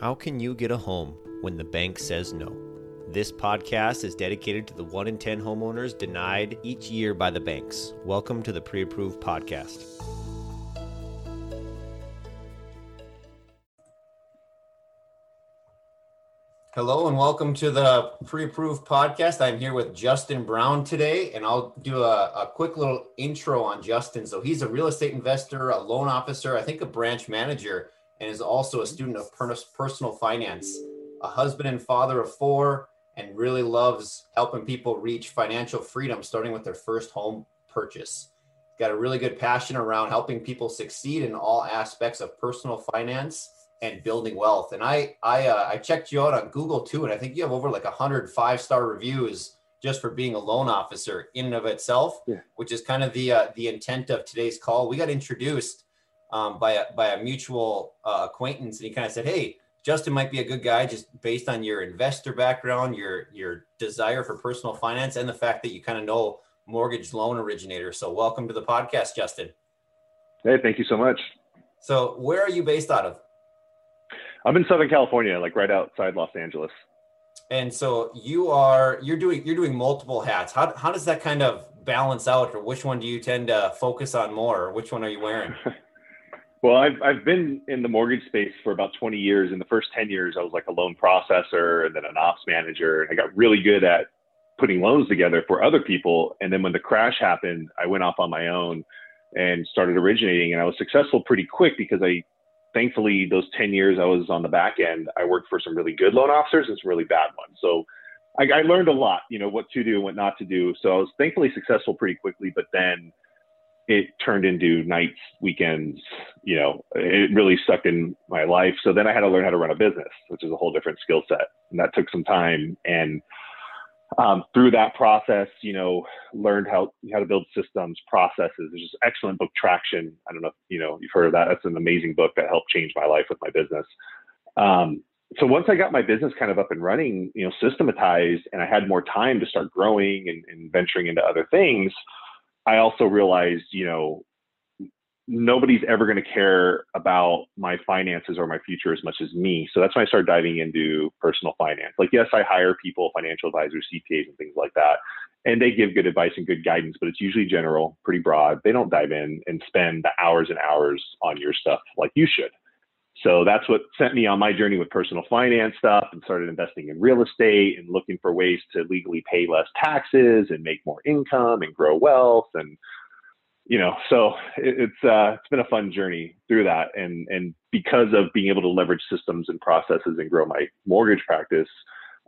How can you get a home when the bank says no? This podcast is dedicated to the 1 in 10 homeowners denied each year by the banks. Welcome to the Pre Approved Podcast. Hello and welcome to the Pre Approved Podcast. I'm here with Justin Brown today, and I'll do a, a quick little intro on Justin. So, he's a real estate investor, a loan officer, I think a branch manager and is also a student of personal finance, a husband and father of four, and really loves helping people reach financial freedom, starting with their first home purchase. Got a really good passion around helping people succeed in all aspects of personal finance and building wealth. And I I uh, I checked you out on Google too, and I think you have over like a hundred five star reviews just for being a loan officer in and of itself, yeah. which is kind of the uh, the intent of today's call. We got introduced um, by a by a mutual uh, acquaintance, and he kind of said, "Hey, Justin might be a good guy just based on your investor background, your your desire for personal finance, and the fact that you kind of know mortgage loan originators." So, welcome to the podcast, Justin. Hey, thank you so much. So, where are you based out of? I'm in Southern California, like right outside Los Angeles. And so you are you're doing you're doing multiple hats. How how does that kind of balance out, or which one do you tend to focus on more? Or which one are you wearing? Well, I've, I've been in the mortgage space for about 20 years. In the first 10 years, I was like a loan processor and then an ops manager. And I got really good at putting loans together for other people. And then when the crash happened, I went off on my own and started originating. And I was successful pretty quick because I, thankfully, those 10 years I was on the back end, I worked for some really good loan officers and some really bad ones. So I, I learned a lot, you know, what to do and what not to do. So I was thankfully successful pretty quickly. But then, it turned into nights, weekends, you know, it really sucked in my life. So then I had to learn how to run a business, which is a whole different skill set. And that took some time. And um, through that process, you know, learned how, how to build systems, processes. There's just excellent book traction. I don't know if, you know, you've heard of that. That's an amazing book that helped change my life with my business. Um, so once I got my business kind of up and running, you know, systematized and I had more time to start growing and, and venturing into other things, I also realized, you know, nobody's ever going to care about my finances or my future as much as me. So that's when I started diving into personal finance. Like, yes, I hire people, financial advisors, CPAs, and things like that. And they give good advice and good guidance, but it's usually general, pretty broad. They don't dive in and spend the hours and hours on your stuff like you should. So that's what sent me on my journey with personal finance stuff and started investing in real estate and looking for ways to legally pay less taxes and make more income and grow wealth and you know so it's uh, it's been a fun journey through that. And and because of being able to leverage systems and processes and grow my mortgage practice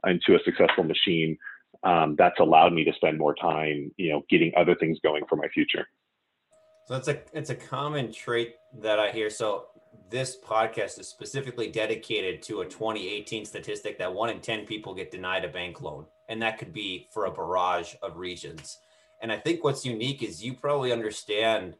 into a successful machine um, that's allowed me to spend more time you know getting other things going for my future. So it's a it's a common trait that i hear. So this podcast is specifically dedicated to a 2018 statistic that one in 10 people get denied a bank loan. And that could be for a barrage of regions. And I think what's unique is you probably understand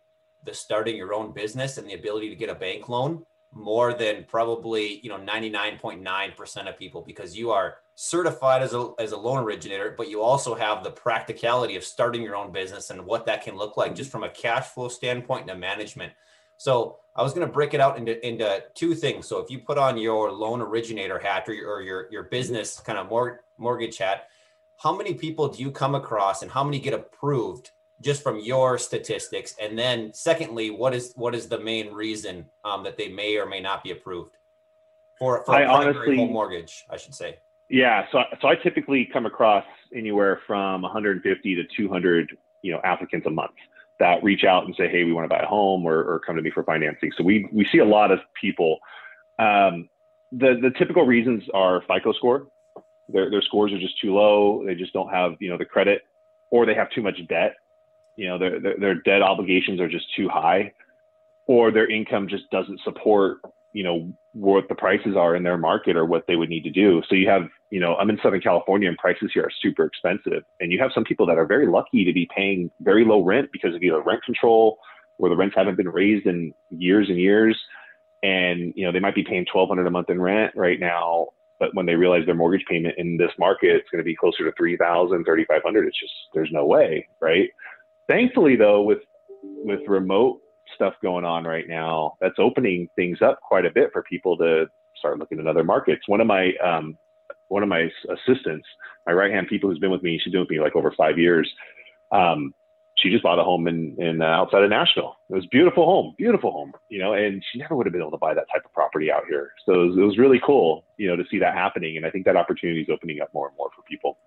the starting your own business and the ability to get a bank loan more than probably you know 99.9% of people because you are certified as a, as a loan originator but you also have the practicality of starting your own business and what that can look like just from a cash flow standpoint and a management so I was going to break it out into, into two things. So if you put on your loan originator hat or your, or your, your business kind of mor- mortgage hat, how many people do you come across and how many get approved just from your statistics? And then secondly, what is, what is the main reason um, that they may or may not be approved for, for a honestly, home mortgage, I should say? Yeah. So, so I typically come across anywhere from 150 to 200, you know, applicants a month that reach out and say, "Hey, we want to buy a home," or, or come to me for financing. So we we see a lot of people. Um, the the typical reasons are FICO score. Their their scores are just too low. They just don't have you know the credit, or they have too much debt. You know their their, their debt obligations are just too high, or their income just doesn't support you know what the prices are in their market or what they would need to do. So you have you know, I'm in Southern California and prices here are super expensive. And you have some people that are very lucky to be paying very low rent because of either rent control or the rents haven't been raised in years and years. And, you know, they might be paying 1200 a month in rent right now. But when they realize their mortgage payment in this market, it's going to be closer to 3000 3500 It's just, there's no way. Right. Thankfully, though, with, with remote stuff going on right now, that's opening things up quite a bit for people to start looking at other markets. One of my um, one of my assistants, my right hand people who's been with me, she's been with me like over five years. Um, she just bought a home in, in uh, outside of Nashville. It was a beautiful home, beautiful home, you know, and she never would have been able to buy that type of property out here. So it was, it was really cool, you know, to see that happening. And I think that opportunity is opening up more and more for people.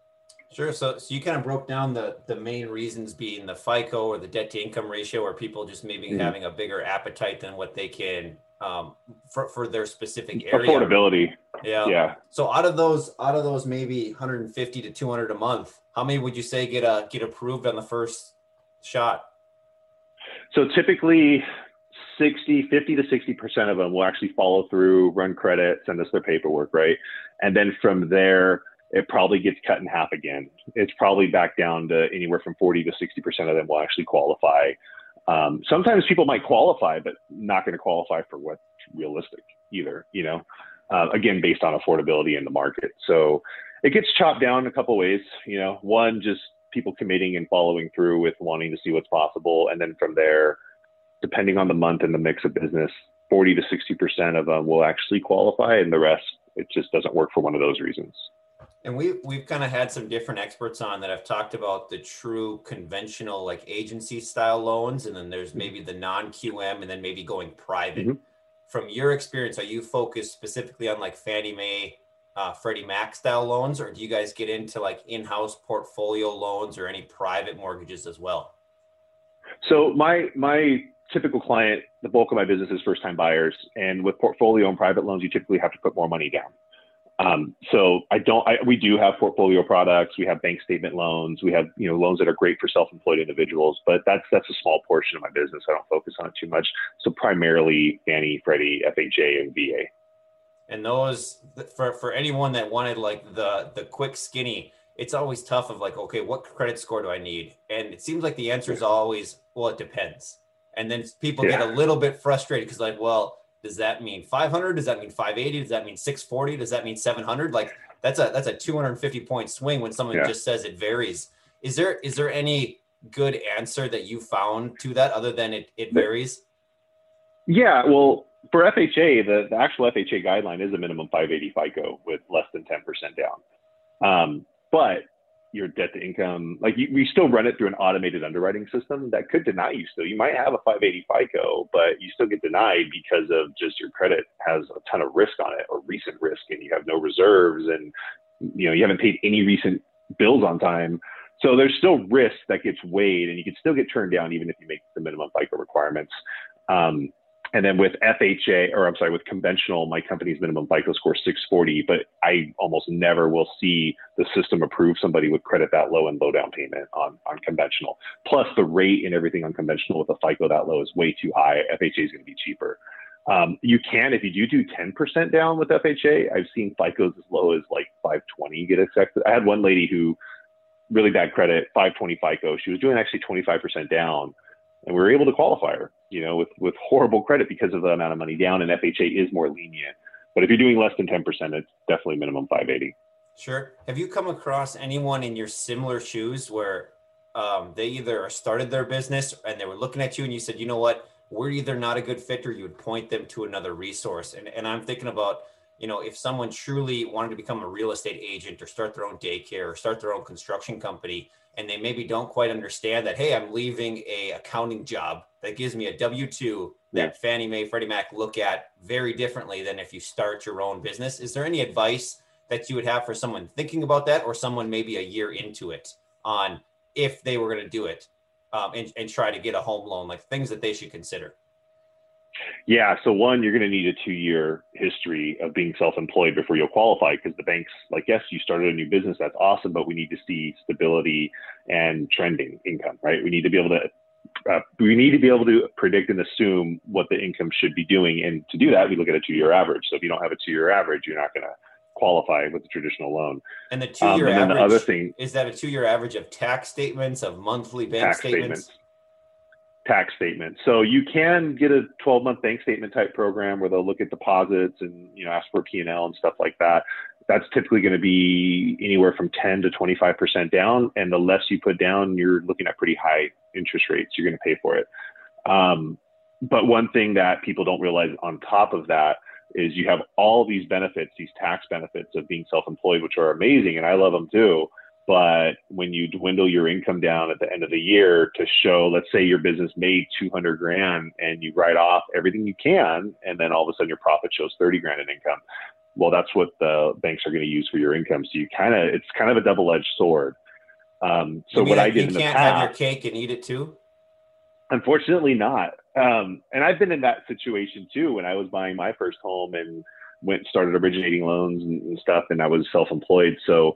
Sure. So, so you kind of broke down the the main reasons being the FICO or the debt to income ratio, or people just maybe mm-hmm. having a bigger appetite than what they can um, for for their specific area. Affordability. Yeah. Yeah. So out of those, out of those, maybe 150 to 200 a month, how many would you say get a get approved on the first shot? So typically 60, 50 to 60% of them will actually follow through, run credit, send us their paperwork, right? And then from there, it probably gets cut in half again. It's probably back down to anywhere from 40 to 60% of them will actually qualify. Um, sometimes people might qualify, but not going to qualify for what's realistic either, you know, uh, again, based on affordability in the market. So it gets chopped down a couple ways, you know, one, just people committing and following through with wanting to see what's possible. And then from there, depending on the month and the mix of business, 40 to 60% of them will actually qualify and the rest, it just doesn't work for one of those reasons. And we we've kind of had some different experts on that have talked about the true conventional like agency style loans, and then there's mm-hmm. maybe the non QM, and then maybe going private. Mm-hmm. From your experience, are you focused specifically on like Fannie Mae, uh, Freddie Mac style loans, or do you guys get into like in-house portfolio loans or any private mortgages as well? So my my typical client, the bulk of my business is first time buyers, and with portfolio and private loans, you typically have to put more money down. Um, so I don't, I, we do have portfolio products. We have bank statement loans. We have, you know, loans that are great for self-employed individuals, but that's, that's a small portion of my business. I don't focus on it too much. So primarily Fannie, Freddie, FHA, and VA. And those for, for anyone that wanted like the, the quick skinny, it's always tough of like, okay, what credit score do I need? And it seems like the answer is always, well, it depends. And then people yeah. get a little bit frustrated because like, well, does that mean 500 does that mean 580 does that mean 640 does that mean 700 like that's a that's a 250 point swing when someone yeah. just says it varies. Is there is there any good answer that you found to that other than it, it varies? yeah well for fha the, the actual fha guideline is a minimum 580 fico with less than 10% down. Um, but your debt to income, like you, we still run it through an automated underwriting system that could deny you still. You might have a 580 FICO, but you still get denied because of just your credit has a ton of risk on it or recent risk and you have no reserves and you know you haven't paid any recent bills on time. So there's still risk that gets weighed and you can still get turned down even if you make the minimum FICO requirements. Um, and then with FHA, or I'm sorry, with conventional, my company's minimum FICO score 640, but I almost never will see the system approve somebody with credit that low and low down payment on, on conventional. Plus the rate and everything on conventional with a FICO that low is way too high. FHA is going to be cheaper. Um, you can, if you do do 10% down with FHA, I've seen FICOs as low as like 520 get accepted. I had one lady who really bad credit, 520 FICO. She was doing actually 25% down and we were able to qualify her, you know, with with horrible credit because of the amount of money down. And FHA is more lenient, but if you're doing less than 10%, it's definitely minimum 580. Sure. Have you come across anyone in your similar shoes where um, they either started their business and they were looking at you and you said, you know what, we're either not a good fit or you would point them to another resource. And, and I'm thinking about, you know, if someone truly wanted to become a real estate agent or start their own daycare or start their own construction company, and they maybe don't quite understand that hey i'm leaving a accounting job that gives me a w2 that fannie mae freddie mac look at very differently than if you start your own business. Is there any advice that you would have for someone thinking about that or someone maybe a year into it on if they were going to do it um, and, and try to get a home loan like things that they should consider yeah. So one, you're going to need a two-year history of being self-employed before you'll qualify because the banks, like, yes, you started a new business, that's awesome, but we need to see stability and trending income, right? We need to be able to uh, we need to be able to predict and assume what the income should be doing, and to do that, we look at a two-year average. So if you don't have a two-year average, you're not going to qualify with a traditional loan. And the two-year um, and average. The other thing is that a two-year average of tax statements of monthly bank statements? statements tax statement. So you can get a 12 month bank statement type program where they'll look at deposits and you know ask for P and L and stuff like that. That's typically going to be anywhere from 10 to 25 percent down, and the less you put down, you're looking at pretty high interest rates. You're going to pay for it. Um, but one thing that people don't realize on top of that, is you have all these benefits, these tax benefits of being self-employed, which are amazing, and I love them too. But when you dwindle your income down at the end of the year to show, let's say your business made 200 grand and you write off everything you can, and then all of a sudden your profit shows 30 grand in income. Well, that's what the banks are going to use for your income. So you kind of, it's kind of a double-edged sword. Um, so what I did in the past, you can't have your cake and eat it too. Unfortunately, not. Um, and I've been in that situation too when I was buying my first home and went started originating loans and, and stuff, and I was self-employed. So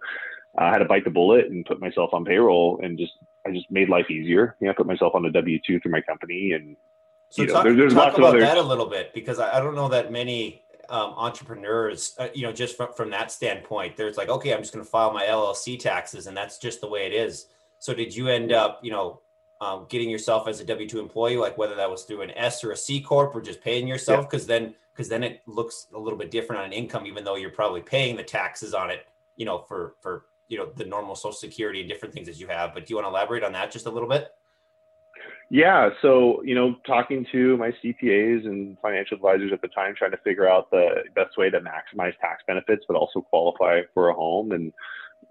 I had to bite the bullet and put myself on payroll and just I just made life easier. You know, I put myself on a W two through my company and so you know, talk, there, there's talk about that a little bit because I, I don't know that many um, entrepreneurs, uh, you know, just from, from that standpoint, there's like, okay, I'm just going to file my LLC taxes and that's just the way it is. So did you end up, you know, um, getting yourself as a W two employee, like whether that was through an S or a C corp or just paying yourself? Because yeah. then, because then it looks a little bit different on an income, even though you're probably paying the taxes on it, you know, for for you know the normal social security and different things that you have but do you want to elaborate on that just a little bit? Yeah so you know talking to my cpas and financial advisors at the time trying to figure out the best way to maximize tax benefits but also qualify for a home and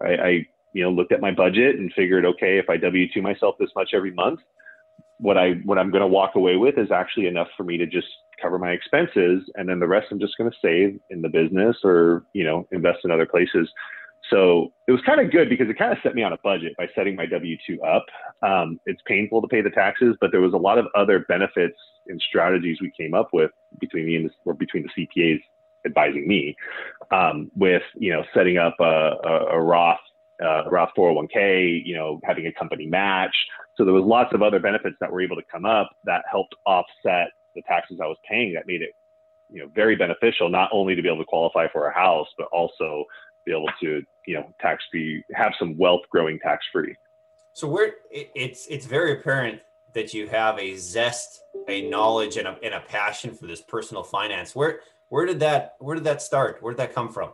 i, I you know looked at my budget and figured okay if i w2 myself this much every month what i what i'm going to walk away with is actually enough for me to just cover my expenses and then the rest i'm just going to save in the business or you know invest in other places so it was kind of good because it kind of set me on a budget by setting my W 2 up. Um, it's painful to pay the taxes, but there was a lot of other benefits and strategies we came up with between me and the, or between the CPAs advising me um, with, you know, setting up a, a, a Roth, uh, Roth 401k, you know, having a company match. So there was lots of other benefits that were able to come up that helped offset the taxes I was paying that made it you know very beneficial not only to be able to qualify for a house but also be able to you know tax free have some wealth growing tax free so where it, it's it's very apparent that you have a zest a knowledge and a, and a passion for this personal finance. Where where did that where did that start? Where did that come from?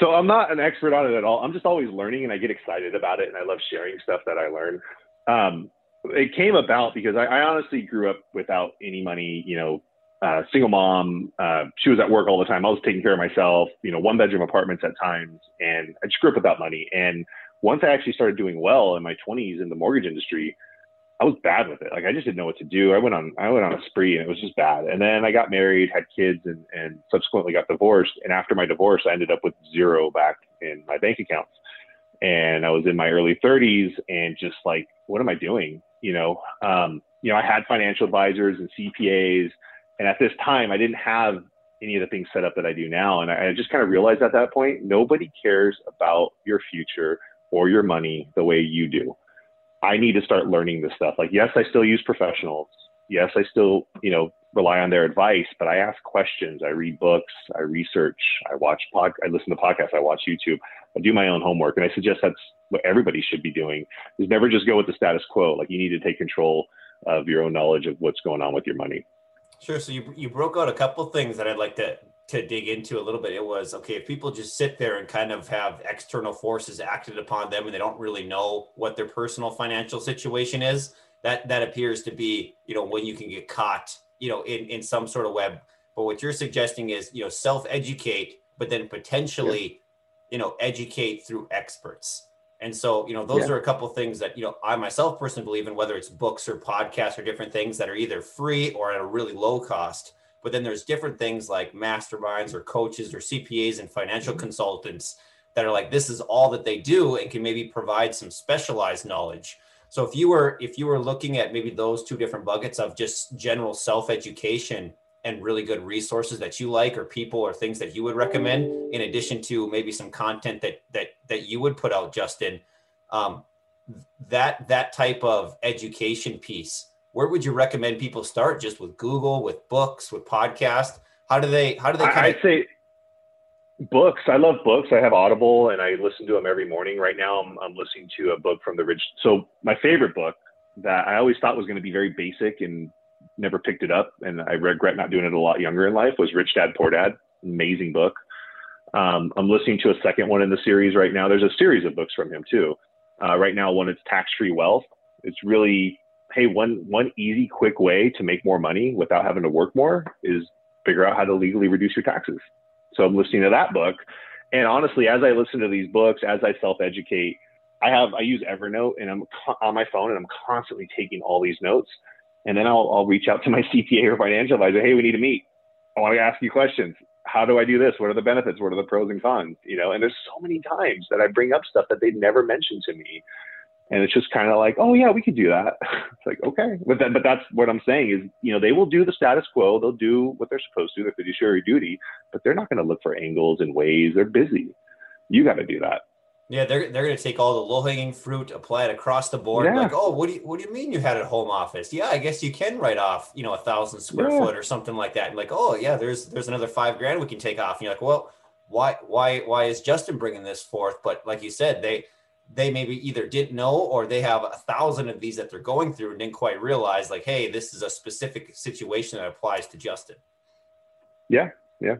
So i'm not an expert on it at all. I'm just always learning and i get excited about it and i love sharing stuff that i learn. Um, it came about because I, I honestly grew up without any money you know uh, single mom. Uh, she was at work all the time. I was taking care of myself, you know, one bedroom apartments at times. And I just grew up without money. And once I actually started doing well in my 20s in the mortgage industry, I was bad with it. Like I just didn't know what to do. I went on I went on a spree and it was just bad. And then I got married, had kids, and and subsequently got divorced. And after my divorce, I ended up with zero back in my bank accounts. And I was in my early 30s and just like, what am I doing? You know, um, you know, I had financial advisors and CPAs and at this time, I didn't have any of the things set up that I do now. And I, I just kind of realized at that point, nobody cares about your future or your money the way you do. I need to start learning this stuff. Like, yes, I still use professionals. Yes, I still, you know, rely on their advice, but I ask questions. I read books. I research. I watch pod. I listen to podcasts. I watch YouTube. I do my own homework, and I suggest that's what everybody should be doing. Is never just go with the status quo. Like, you need to take control of your own knowledge of what's going on with your money. Sure. So you you broke out a couple things that I'd like to to dig into a little bit. It was okay if people just sit there and kind of have external forces acted upon them and they don't really know what their personal financial situation is. That that appears to be you know when you can get caught you know in in some sort of web. But what you're suggesting is you know self educate, but then potentially yeah. you know educate through experts. And so, you know, those yeah. are a couple things that, you know, I myself personally believe in, whether it's books or podcasts or different things that are either free or at a really low cost. But then there's different things like masterminds or coaches or CPAs and financial mm-hmm. consultants that are like, this is all that they do and can maybe provide some specialized knowledge. So if you were if you were looking at maybe those two different buckets of just general self-education and really good resources that you like or people or things that you would recommend in addition to maybe some content that that that you would put out justin um, that that type of education piece where would you recommend people start? Just with google with books with podcast? How do they how do they kind i'd say books. I love books. I have audible and i listen to them every morning. Right now i'm, I'm listening to a book from the rich so my favorite book that i always thought was going to be very basic and never picked it up, and I regret not doing it a lot younger in life. Was Rich Dad Poor Dad? Amazing book. Um, I'm listening to a second one in the series right now. There's a series of books from him too. Uh, right now, one is Tax Free Wealth. It's really hey one one easy quick way to make more money without having to work more is figure out how to legally reduce your taxes. So I'm listening to that book. And honestly, as I listen to these books, as I self educate, I have I use Evernote and I'm on my phone and I'm constantly taking all these notes. And then I'll, I'll reach out to my CPA or financial advisor. Hey, we need to meet. I want to ask you questions. How do I do this? What are the benefits? What are the pros and cons? You know, and there's so many times that I bring up stuff that they never mentioned to me. And it's just kind of like, oh yeah, we could do that. it's like, okay. But that, but that's what I'm saying is, you know, they will do the status quo. They'll do what they're supposed to, their fiduciary duty, but they're not going to look for angles and ways. They're busy. You got to do that. Yeah, they're they're going to take all the low hanging fruit, apply it across the board. Yeah. Like, oh, what do you what do you mean you had a home office? Yeah, I guess you can write off, you know, a thousand square yeah. foot or something like that. And like, oh yeah, there's there's another five grand we can take off. And you're like, well, why why why is Justin bringing this forth? But like you said, they they maybe either didn't know or they have a thousand of these that they're going through and didn't quite realize like, hey, this is a specific situation that applies to Justin. Yeah, yeah.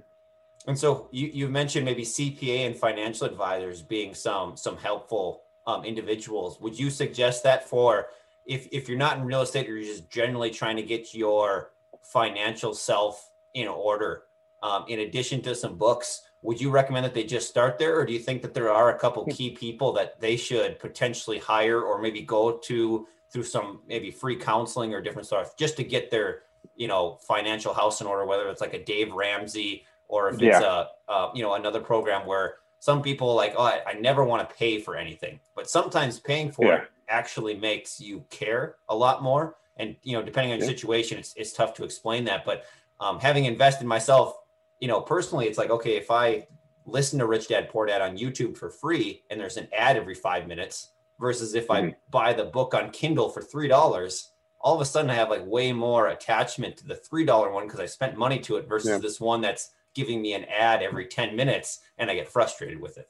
And so you, you mentioned maybe CPA and financial advisors being some some helpful um, individuals. Would you suggest that for if if you're not in real estate or you're just generally trying to get your financial self in order, um, in addition to some books, would you recommend that they just start there, or do you think that there are a couple hmm. key people that they should potentially hire or maybe go to through some maybe free counseling or different stuff just to get their you know financial house in order, whether it's like a Dave Ramsey or if it's yeah. a uh, you know another program where some people like oh I, I never want to pay for anything but sometimes paying for yeah. it actually makes you care a lot more and you know depending on your yeah. situation it's, it's tough to explain that but um, having invested myself you know personally it's like okay if i listen to rich dad poor dad on youtube for free and there's an ad every five minutes versus if mm-hmm. i buy the book on kindle for three dollars all of a sudden i have like way more attachment to the three dollar one because i spent money to it versus this one that's giving me an ad every 10 minutes and I get frustrated with it.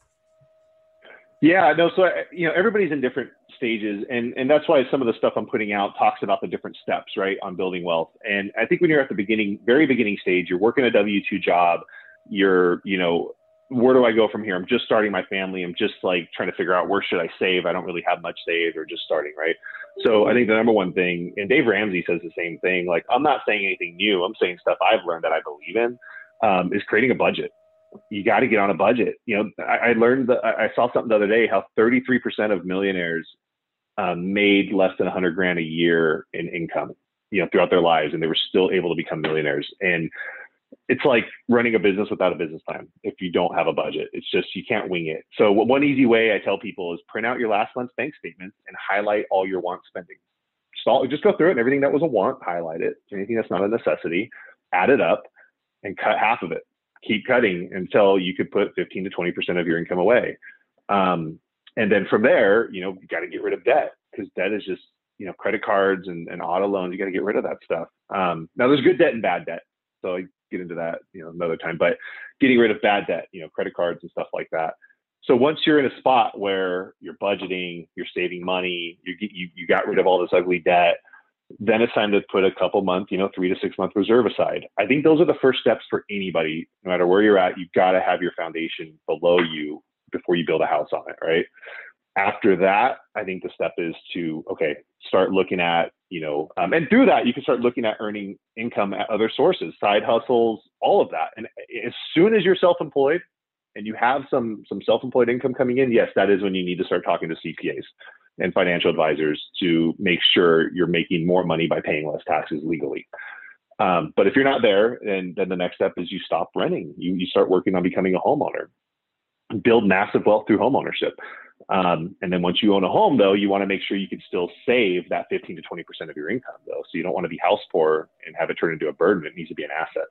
Yeah, no, so you know everybody's in different stages, and and that's why some of the stuff I'm putting out talks about the different steps, right, on building wealth. And I think when you're at the beginning, very beginning stage, you're working a W two job, you're you know where do I go from here? I'm just starting my family. I'm just like trying to figure out where should I save. I don't really have much saved or just starting, right? So I think the number one thing, and Dave Ramsey says the same thing. Like I'm not saying anything new. I'm saying stuff I've learned that I believe in um, is creating a budget. You got to get on a budget. You know, I, I learned that I saw something the other day how 33% of millionaires um, made less than 100 grand a year in income, you know, throughout their lives, and they were still able to become millionaires. And it's like running a business without a business plan if you don't have a budget. It's just you can't wing it. So one easy way I tell people is print out your last month's bank statements and highlight all your want spending. Just, all, just go through it and everything that was a want, highlight it. Anything that's not a necessity, add it up and cut half of it. Keep cutting until you could put 15 to 20% of your income away. Um, and then from there, you know, you got to get rid of debt because debt is just, you know, credit cards and, and auto loans. You got to get rid of that stuff. Um, now there's good debt and bad debt. So I get into that, you know, another time, but getting rid of bad debt, you know, credit cards and stuff like that. So once you're in a spot where you're budgeting, you're saving money, you, you, you got rid of all this ugly debt, then it's time to put a couple month, you know, three to six month reserve aside. I think those are the first steps for anybody, no matter where you're at. You've got to have your foundation below you before you build a house on it, right? After that, I think the step is to okay, start looking at you know, um, and through that you can start looking at earning income at other sources, side hustles, all of that. And as soon as you're self-employed and you have some some self-employed income coming in, yes, that is when you need to start talking to CPAs and financial advisors to make sure you're making more money by paying less taxes legally. Um, but if you're not there, then, then the next step is you stop renting. You, you start working on becoming a homeowner. Build massive wealth through homeownership. Um, and then once you own a home, though, you want to make sure you can still save that 15 to 20% of your income, though. So you don't want to be house poor and have it turn into a burden. It needs to be an asset.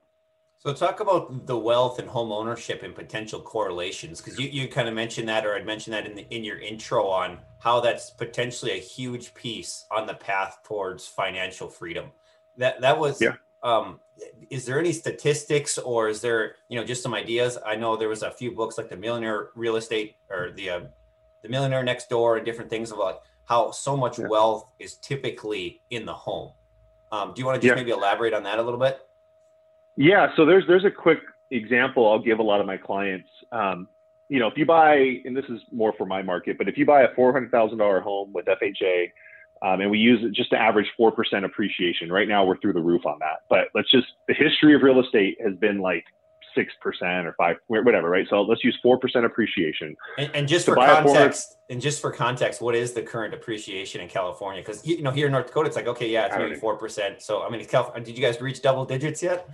So talk about the wealth and home ownership and potential correlations, because you, you kind of mentioned that, or I'd mentioned that in the, in your intro on how that's potentially a huge piece on the path towards financial freedom. That that was. Yeah. Um, is there any statistics, or is there you know just some ideas? I know there was a few books like the Millionaire Real Estate or the uh, the Millionaire Next Door and different things about how so much yeah. wealth is typically in the home. Um, do you want to just yeah. maybe elaborate on that a little bit? Yeah, so there's there's a quick example I'll give a lot of my clients. Um, you know, if you buy, and this is more for my market, but if you buy a four hundred thousand dollar home with FHA, Um, and we use just to average 4% appreciation. Right now, we're through the roof on that. But let's just, the history of real estate has been like 6% or 5 whatever, right? So let's use 4% appreciation. And, and just for context, and just for context, what is the current appreciation in California? Because, you know, here in North Dakota, it's like, okay, yeah, it's maybe 4%. So, I mean, did you guys reach double digits yet?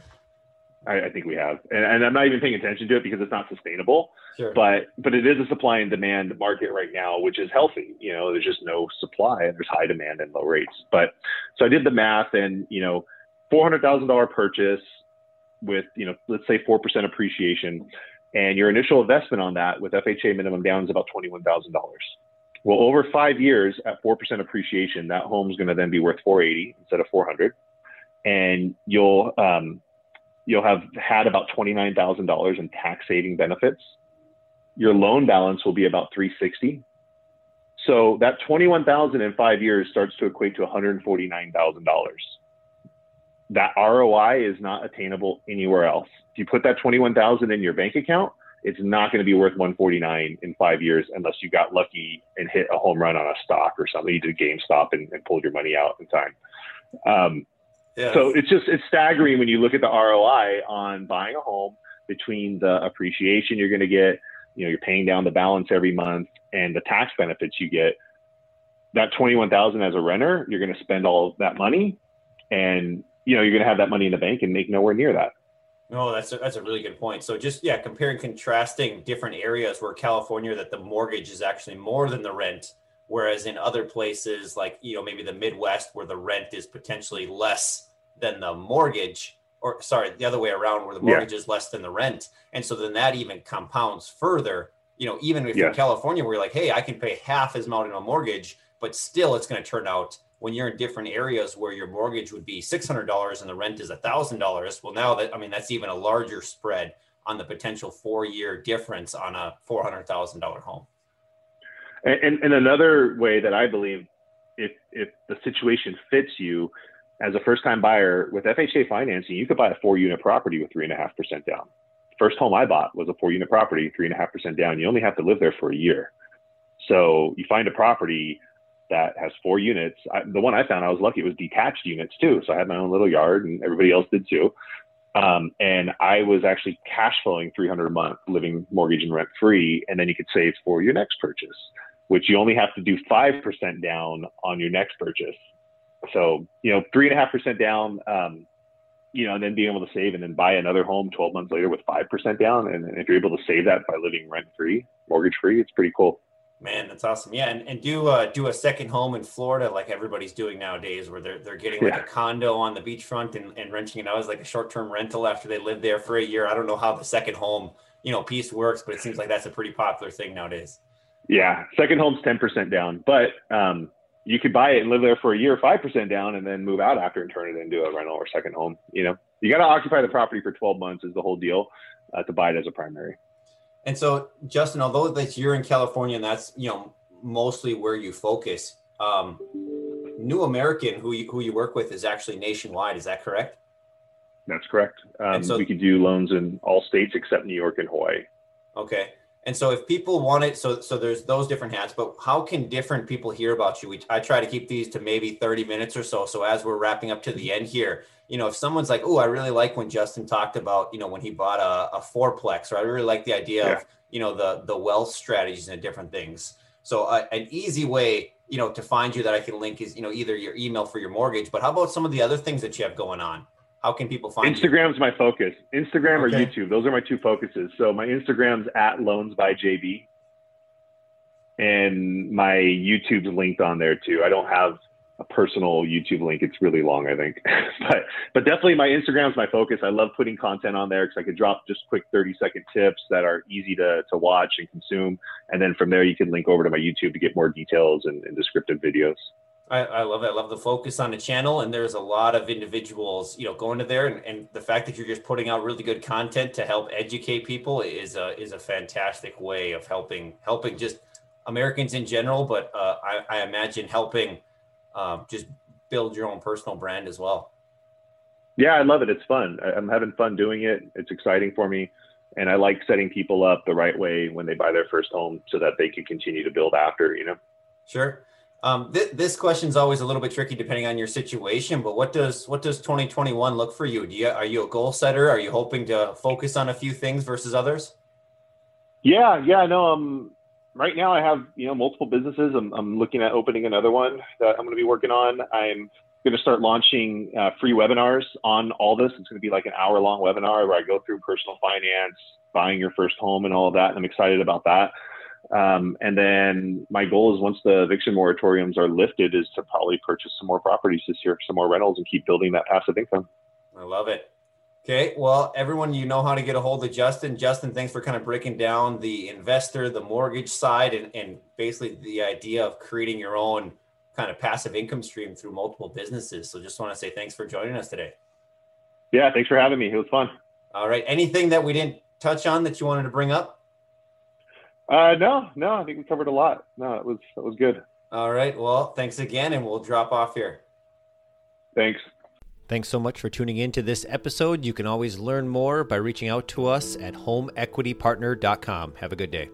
I, I, think we have, and, and, I'm not even paying attention to it because it's not sustainable. Sure. But but it is a supply and demand market right now, which is healthy. You know, there's just no supply and there's high demand and low rates. But so I did the math, and you know, four hundred thousand dollar purchase with you know let's say four percent appreciation, and your initial investment on that with FHA minimum down is about twenty one thousand dollars. Well, over five years at four percent appreciation, that home's going to then be worth four eighty instead of four hundred, and you'll um, you'll have had about $29,000 in tax saving benefits. Your loan balance will be about 360. So that 21,000 in 5 years starts to equate to $149,000. That ROI is not attainable anywhere else. If you put that 21,000 in your bank account, it's not going to be worth 149 in 5 years unless you got lucky and hit a home run on a stock or something. You did GameStop and, and pulled your money out in time. Um, so it's just it's staggering when you look at the ROI on buying a home between the appreciation you're going to get, you know, you're paying down the balance every month, and the tax benefits you get. That twenty one thousand as a renter, you're going to spend all that money, and you know you're going to have that money in the bank and make nowhere near that. No, that's a, that's a really good point. So just yeah, comparing contrasting different areas where California that the mortgage is actually more than the rent Whereas in other places, like, you know, maybe the Midwest where the rent is potentially less than the mortgage, or sorry, the other way around where the mortgage yeah. is less than the rent. And so then that even compounds further. You know, even if you're in California, where you're like, hey, I can pay half as much in a mortgage, but still it's going to turn out when you're in different areas where your mortgage would be $600 and the rent is $1,000. Well, now that, I mean, that's even a larger spread on the potential four year difference on a $400,000 home. And, and another way that I believe, if if the situation fits you as a first time buyer with FHA financing, you could buy a four unit property with three and a half percent down. First home I bought was a four unit property, three and a half percent down. You only have to live there for a year. So you find a property that has four units. I, the one I found, I was lucky; it was detached units too. So I had my own little yard, and everybody else did too. Um, and I was actually cash flowing 300 a month, living mortgage and rent free, and then you could save for your next purchase which you only have to do 5% down on your next purchase. So, you know, three and a half percent down, um, you know, and then being able to save and then buy another home 12 months later with 5% down. And if you're able to save that by living rent free, mortgage free, it's pretty cool. Man, that's awesome. Yeah. And, and do, uh, do a second home in Florida, like everybody's doing nowadays, where they're, they're getting like yeah. a condo on the beachfront and, and renting it out as like a short-term rental after they live there for a year. I don't know how the second home, you know, piece works, but it seems like that's a pretty popular thing nowadays. Yeah, second home's ten percent down, but um, you could buy it and live there for a year, five percent down, and then move out after and turn it into a rental or second home. You know, you got to occupy the property for twelve months is the whole deal uh, to buy it as a primary. And so, Justin, although that you're in California and that's you know mostly where you focus, um, New American, who you, who you work with, is actually nationwide. Is that correct? That's correct. Um, so, we could do loans in all states except New York and Hawaii. Okay. And so if people want it, so so there's those different hats, but how can different people hear about you? We, I try to keep these to maybe 30 minutes or so. So as we're wrapping up to the end here, you know, if someone's like, oh, I really like when Justin talked about, you know, when he bought a, a fourplex, or I really like the idea yeah. of, you know, the the wealth strategies and different things. So uh, an easy way, you know, to find you that I can link is, you know, either your email for your mortgage, but how about some of the other things that you have going on? How can people find Instagram's you? my focus. Instagram okay. or YouTube. Those are my two focuses. So my Instagram's at loans by JB. And my YouTube's linked on there too. I don't have a personal YouTube link. It's really long, I think. but but definitely my Instagram's my focus. I love putting content on there because I could drop just quick 30 second tips that are easy to, to watch and consume. And then from there you can link over to my YouTube to get more details and, and descriptive videos. I, I, love it. I love the focus on the channel, and there's a lot of individuals, you know, going to there, and, and the fact that you're just putting out really good content to help educate people is a is a fantastic way of helping helping just Americans in general, but uh, I, I, imagine helping um, just build your own personal brand as well. Yeah, I love it. It's fun. I'm having fun doing it. It's exciting for me, and I like setting people up the right way when they buy their first home, so that they can continue to build after. You know. Sure. Um, th- this question is always a little bit tricky depending on your situation. But what does what does 2021 look for you? Do you are you a goal setter? Are you hoping to focus on a few things versus others? Yeah, yeah, no. Um, right now I have you know multiple businesses. I'm I'm looking at opening another one that I'm going to be working on. I'm going to start launching uh, free webinars on all this. It's going to be like an hour long webinar where I go through personal finance, buying your first home, and all of that. And I'm excited about that. Um, and then my goal is once the eviction moratoriums are lifted, is to probably purchase some more properties this year, some more rentals, and keep building that passive income. I love it. Okay, well, everyone, you know how to get a hold of Justin. Justin, thanks for kind of breaking down the investor, the mortgage side, and, and basically the idea of creating your own kind of passive income stream through multiple businesses. So just want to say thanks for joining us today. Yeah, thanks for having me. It was fun. All right. Anything that we didn't touch on that you wanted to bring up? Uh, no, no, I think we covered a lot. No, it was it was good. All right. Well, thanks again, and we'll drop off here. Thanks. Thanks so much for tuning in to this episode. You can always learn more by reaching out to us at homeequitypartner.com. Have a good day.